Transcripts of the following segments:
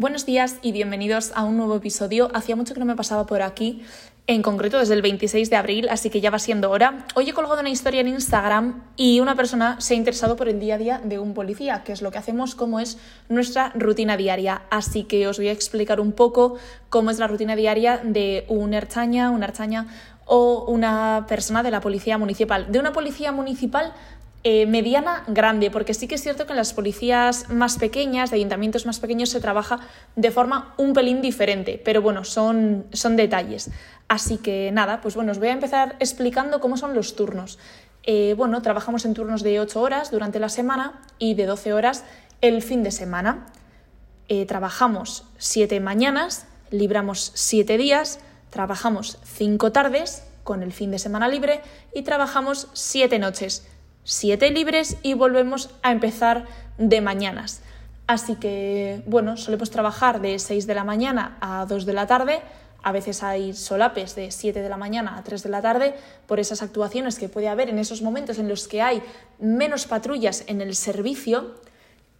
Buenos días y bienvenidos a un nuevo episodio. Hacía mucho que no me pasaba por aquí, en concreto desde el 26 de abril, así que ya va siendo hora. Hoy he colgado una historia en Instagram y una persona se ha interesado por el día a día de un policía, que es lo que hacemos, cómo es nuestra rutina diaria. Así que os voy a explicar un poco cómo es la rutina diaria de un erchaña, una erchaña o una persona de la policía municipal. De una policía municipal eh, mediana grande, porque sí que es cierto que en las policías más pequeñas, de ayuntamientos más pequeños, se trabaja de forma un pelín diferente, pero bueno, son, son detalles. Así que nada, pues bueno, os voy a empezar explicando cómo son los turnos. Eh, bueno, trabajamos en turnos de 8 horas durante la semana y de 12 horas el fin de semana. Eh, trabajamos 7 mañanas, libramos 7 días, trabajamos 5 tardes con el fin de semana libre y trabajamos 7 noches siete libres y volvemos a empezar de mañanas. Así que, bueno, solemos trabajar de 6 de la mañana a 2 de la tarde. A veces hay solapes de 7 de la mañana a 3 de la tarde por esas actuaciones que puede haber en esos momentos en los que hay menos patrullas en el servicio.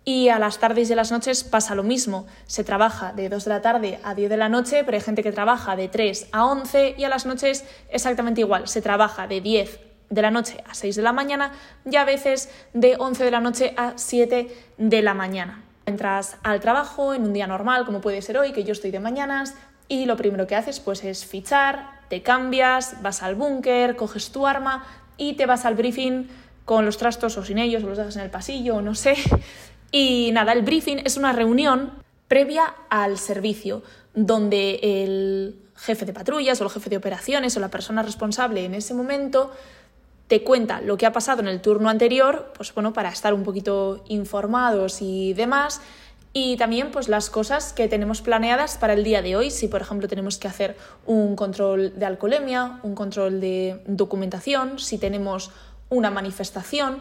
Y a las tardes y a las noches pasa lo mismo. Se trabaja de 2 de la tarde a 10 de la noche, pero hay gente que trabaja de 3 a 11 y a las noches exactamente igual. Se trabaja de 10 de la noche a 6 de la mañana y a veces de 11 de la noche a 7 de la mañana. Entras al trabajo en un día normal, como puede ser hoy, que yo estoy de mañanas, y lo primero que haces pues es fichar, te cambias, vas al búnker, coges tu arma y te vas al briefing con los trastos o sin ellos, o los dejas en el pasillo, o no sé. Y nada, el briefing es una reunión previa al servicio, donde el jefe de patrullas o el jefe de operaciones o la persona responsable en ese momento te cuenta lo que ha pasado en el turno anterior, pues bueno, para estar un poquito informados y demás. Y también pues las cosas que tenemos planeadas para el día de hoy, si por ejemplo tenemos que hacer un control de alcoholemia, un control de documentación, si tenemos una manifestación,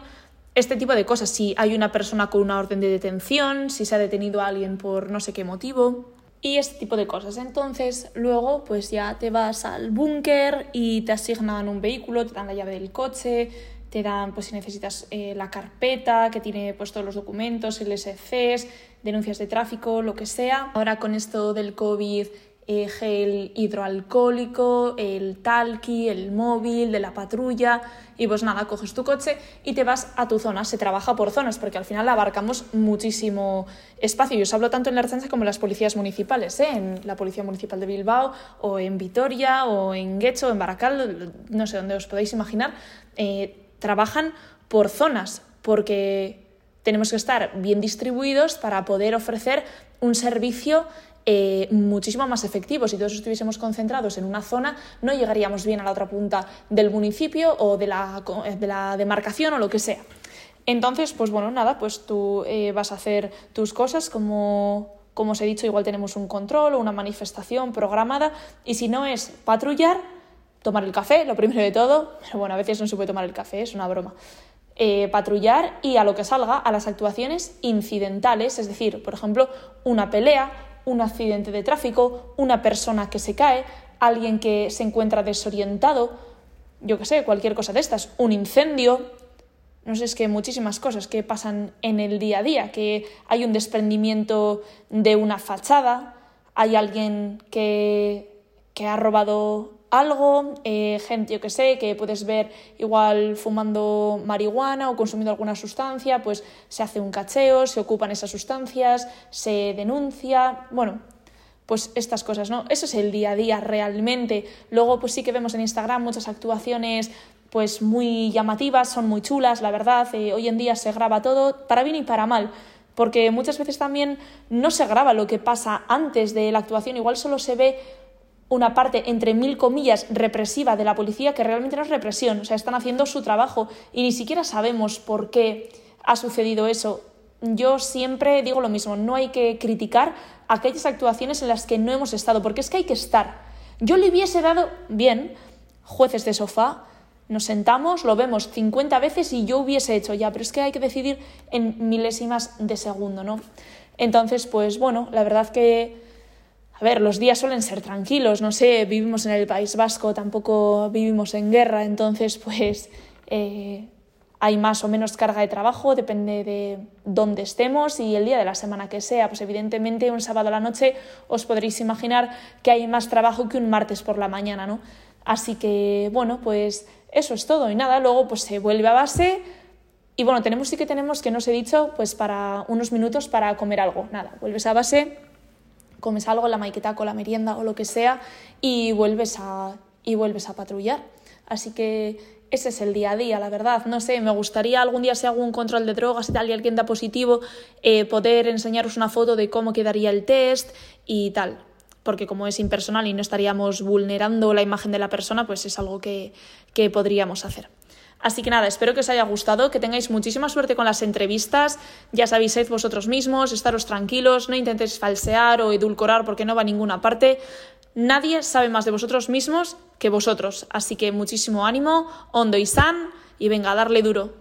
este tipo de cosas, si hay una persona con una orden de detención, si se ha detenido a alguien por no sé qué motivo y este tipo de cosas. Entonces, luego, pues ya te vas al búnker y te asignan un vehículo, te dan la llave del coche, te dan, pues si necesitas eh, la carpeta que tiene pues todos los documentos, LSCs, denuncias de tráfico, lo que sea. Ahora con esto del COVID eh, gel hidroalcohólico, el talqui, el móvil de la patrulla y pues nada, coges tu coche y te vas a tu zona. Se trabaja por zonas porque al final abarcamos muchísimo espacio. Yo os hablo tanto en la Archancha como en las policías municipales, ¿eh? en la Policía Municipal de Bilbao o en Vitoria o en Guecho, en Baracal, no sé dónde os podéis imaginar, eh, trabajan por zonas porque tenemos que estar bien distribuidos para poder ofrecer un servicio eh, muchísimo más efectivos. Si todos estuviésemos concentrados en una zona, no llegaríamos bien a la otra punta del municipio o de la, de la demarcación o lo que sea. Entonces, pues bueno, nada, pues tú eh, vas a hacer tus cosas como, como os he dicho, igual tenemos un control o una manifestación programada y si no es patrullar, tomar el café, lo primero de todo, pero bueno, a veces no se puede tomar el café, es una broma. Eh, patrullar y a lo que salga, a las actuaciones incidentales, es decir, por ejemplo, una pelea, un accidente de tráfico, una persona que se cae, alguien que se encuentra desorientado, yo qué sé, cualquier cosa de estas, un incendio, no sé, es que muchísimas cosas que pasan en el día a día, que hay un desprendimiento de una fachada, hay alguien que, que ha robado algo, eh, gente, yo que sé, que puedes ver igual fumando marihuana o consumiendo alguna sustancia, pues se hace un cacheo, se ocupan esas sustancias, se denuncia, bueno, pues estas cosas, ¿no? Eso es el día a día realmente. Luego, pues sí que vemos en Instagram muchas actuaciones pues muy llamativas, son muy chulas, la verdad, eh, hoy en día se graba todo, para bien y para mal, porque muchas veces también no se graba lo que pasa antes de la actuación, igual solo se ve una parte, entre mil comillas, represiva de la policía que realmente no es represión, o sea, están haciendo su trabajo y ni siquiera sabemos por qué ha sucedido eso. Yo siempre digo lo mismo, no hay que criticar aquellas actuaciones en las que no hemos estado, porque es que hay que estar. Yo le hubiese dado, bien, jueces de sofá, nos sentamos, lo vemos 50 veces y yo hubiese hecho ya, pero es que hay que decidir en milésimas de segundo, ¿no? Entonces, pues bueno, la verdad que a ver, los días suelen ser tranquilos, no sé, vivimos en el País Vasco, tampoco vivimos en guerra, entonces pues eh, hay más o menos carga de trabajo, depende de dónde estemos y el día de la semana que sea. Pues evidentemente un sábado a la noche os podréis imaginar que hay más trabajo que un martes por la mañana, ¿no? Así que, bueno, pues eso es todo. Y nada, luego pues se vuelve a base. Y bueno, tenemos sí que tenemos, que no he dicho, pues para unos minutos para comer algo. Nada, vuelves a base, comes algo, la maqueta con la merienda o lo que sea, y vuelves a, y vuelves a patrullar. Así que ese es el día a día, la verdad. No sé, me gustaría algún día si hago un control de drogas y tal y alguien da positivo, eh, poder enseñaros una foto de cómo quedaría el test y tal. Porque como es impersonal y no estaríamos vulnerando la imagen de la persona, pues es algo que, que podríamos hacer. Así que nada, espero que os haya gustado, que tengáis muchísima suerte con las entrevistas. Ya sabéis, vosotros mismos, estaros tranquilos, no intentéis falsear o edulcorar porque no va a ninguna parte. Nadie sabe más de vosotros mismos que vosotros. Así que muchísimo ánimo, hondo y san, y venga a darle duro.